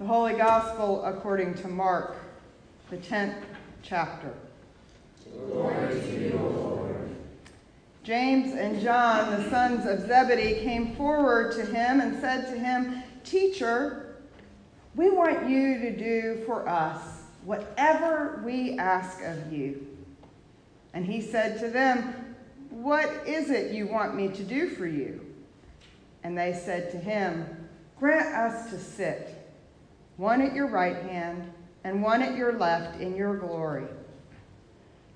The Holy Gospel according to Mark, the 10th chapter. Glory to you, Lord. James and John, the sons of Zebedee, came forward to him and said to him, Teacher, we want you to do for us whatever we ask of you. And he said to them, What is it you want me to do for you? And they said to him, Grant us to sit, one at your right hand and one at your left in your glory.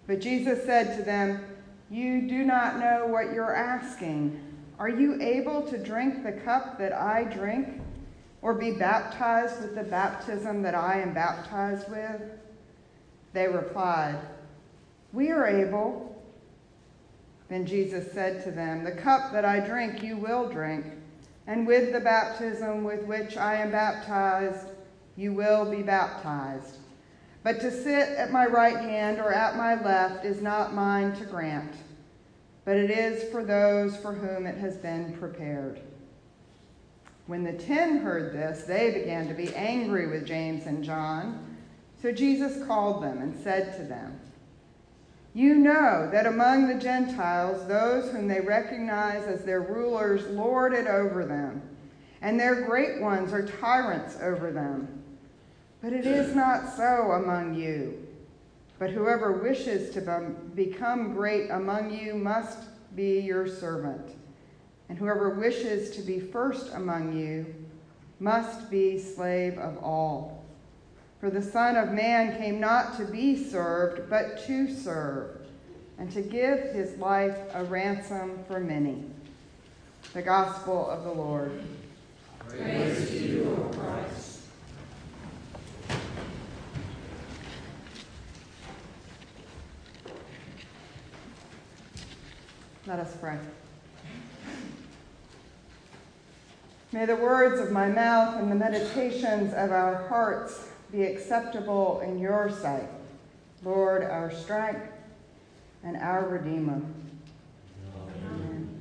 But Jesus said to them, You do not know what you're asking. Are you able to drink the cup that I drink, or be baptized with the baptism that I am baptized with? They replied, We are able. Then Jesus said to them, The cup that I drink you will drink, and with the baptism with which I am baptized, you will be baptized. But to sit at my right hand or at my left is not mine to grant, but it is for those for whom it has been prepared. When the ten heard this, they began to be angry with James and John. So Jesus called them and said to them, You know that among the Gentiles, those whom they recognize as their rulers lord it over them, and their great ones are tyrants over them. But it is not so among you. But whoever wishes to become great among you must be your servant. And whoever wishes to be first among you must be slave of all. For the Son of Man came not to be served, but to serve, and to give his life a ransom for many. The Gospel of the Lord. Praise to you, O Christ. Let us pray. May the words of my mouth and the meditations of our hearts be acceptable in your sight, Lord, our strength and our Redeemer. Amen.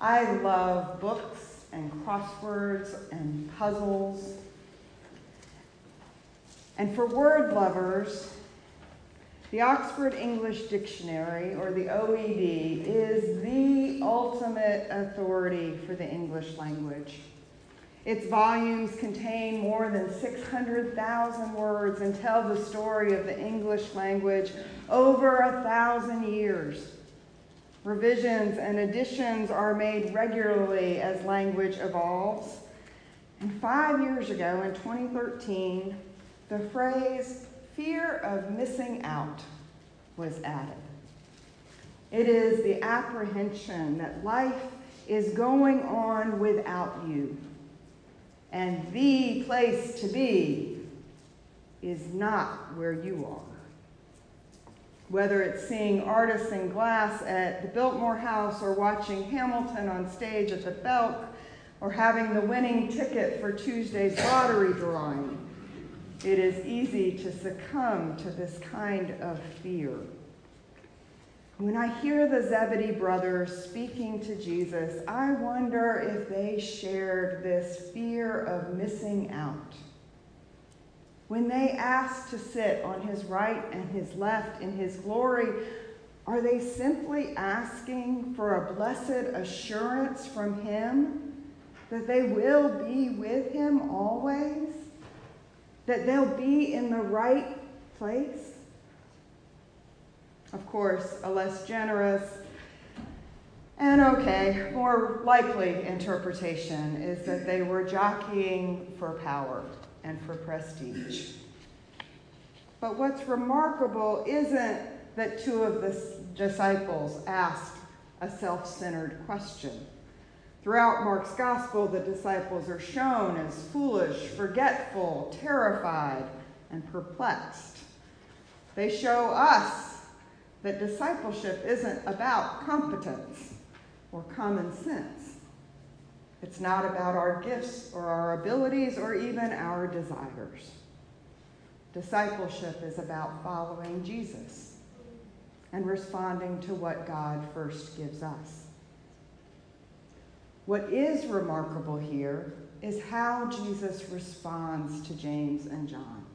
I love books and crosswords and puzzles. And for word lovers, the Oxford English Dictionary, or the OED, is the ultimate authority for the English language. Its volumes contain more than 600,000 words and tell the story of the English language over a thousand years. Revisions and additions are made regularly as language evolves. And five years ago, in 2013, the phrase fear of missing out was added. It is the apprehension that life is going on without you, and the place to be is not where you are. Whether it's seeing artists in glass at the Biltmore House or watching Hamilton on stage at the Belk or having the winning ticket for Tuesday's lottery drawing, it is easy to succumb to this kind of fear. When I hear the Zebedee brothers speaking to Jesus, I wonder if they shared this fear of missing out. When they ask to sit on his right and his left in his glory, are they simply asking for a blessed assurance from him that they will be with him always? That they'll be in the right place. Of course, a less generous and okay, more likely interpretation is that they were jockeying for power and for prestige. But what's remarkable isn't that two of the disciples asked a self centered question. Throughout Mark's gospel, the disciples are shown as foolish, forgetful, terrified, and perplexed. They show us that discipleship isn't about competence or common sense. It's not about our gifts or our abilities or even our desires. Discipleship is about following Jesus and responding to what God first gives us. What is remarkable here is how Jesus responds to James and John.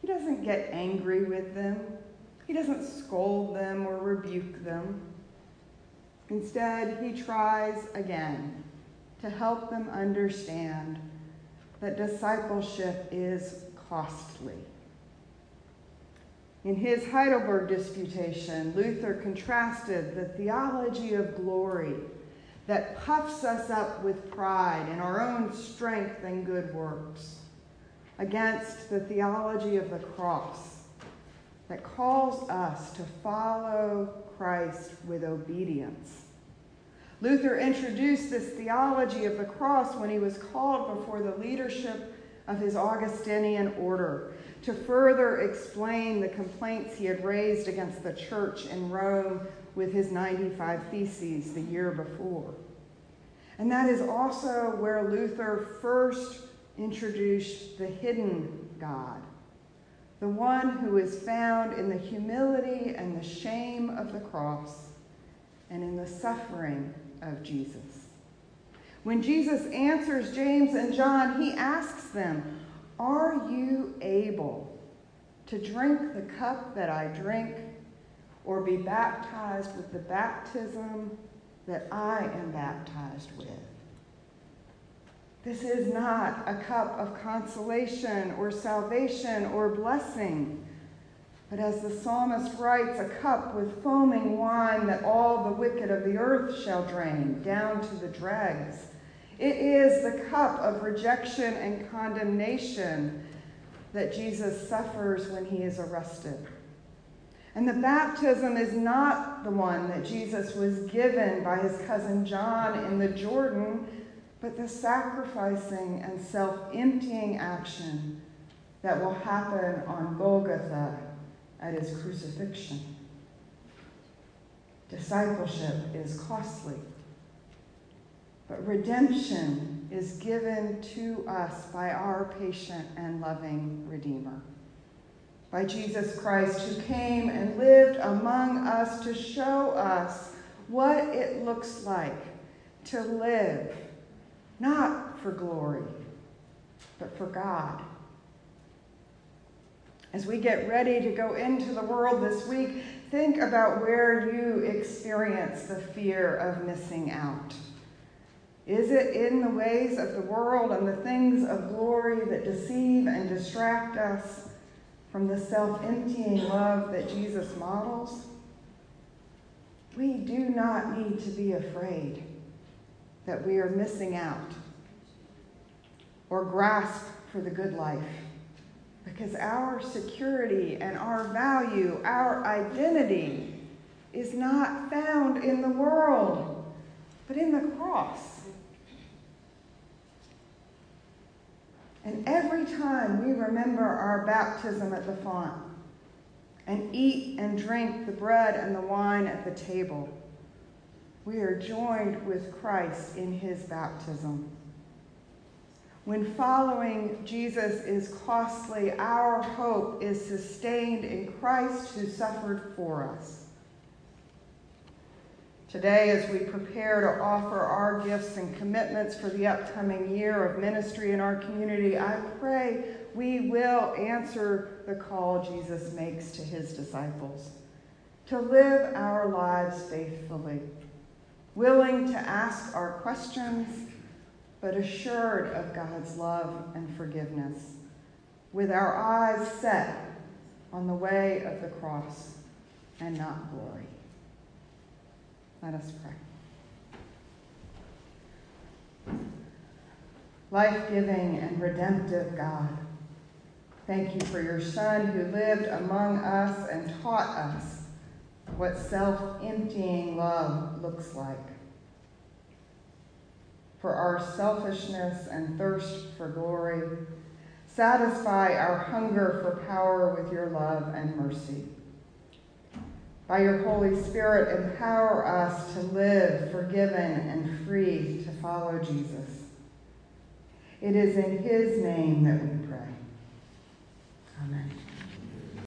He doesn't get angry with them, he doesn't scold them or rebuke them. Instead, he tries again to help them understand that discipleship is costly. In his Heidelberg Disputation, Luther contrasted the theology of glory that puffs us up with pride in our own strength and good works against the theology of the cross that calls us to follow Christ with obedience. Luther introduced this theology of the cross when he was called before the leadership of his Augustinian order to further explain the complaints he had raised against the church in Rome with his 95 Theses the year before. And that is also where Luther first introduced the hidden God, the one who is found in the humility and the shame of the cross and in the suffering of Jesus. When Jesus answers James and John, he asks them, Are you able to drink the cup that I drink or be baptized with the baptism that I am baptized with? This is not a cup of consolation or salvation or blessing, but as the psalmist writes, a cup with foaming wine that all the wicked of the earth shall drain down to the dregs. It is the cup of rejection and condemnation that Jesus suffers when he is arrested. And the baptism is not the one that Jesus was given by his cousin John in the Jordan, but the sacrificing and self emptying action that will happen on Golgotha at his crucifixion. Discipleship is costly, but redemption is given to us by our patient and loving Redeemer. By Jesus Christ, who came and lived among us to show us what it looks like to live not for glory, but for God. As we get ready to go into the world this week, think about where you experience the fear of missing out. Is it in the ways of the world and the things of glory that deceive and distract us from the self emptying love that Jesus models? We do not need to be afraid that we are missing out or grasp for the good life. Because our security and our value, our identity, is not found in the world, but in the cross. And every time we remember our baptism at the font and eat and drink the bread and the wine at the table, we are joined with Christ in his baptism. When following Jesus is costly, our hope is sustained in Christ who suffered for us. Today, as we prepare to offer our gifts and commitments for the upcoming year of ministry in our community, I pray we will answer the call Jesus makes to his disciples to live our lives faithfully willing to ask our questions, but assured of God's love and forgiveness, with our eyes set on the way of the cross and not glory. Let us pray. Life giving and redemptive God, thank you for your Son who lived among us and taught us what self emptying love looks like. For our selfishness and thirst for glory, satisfy our hunger for power with your love and mercy. By your Holy Spirit, empower us to live forgiven and free to follow Jesus. It is in his name that we pray. Amen.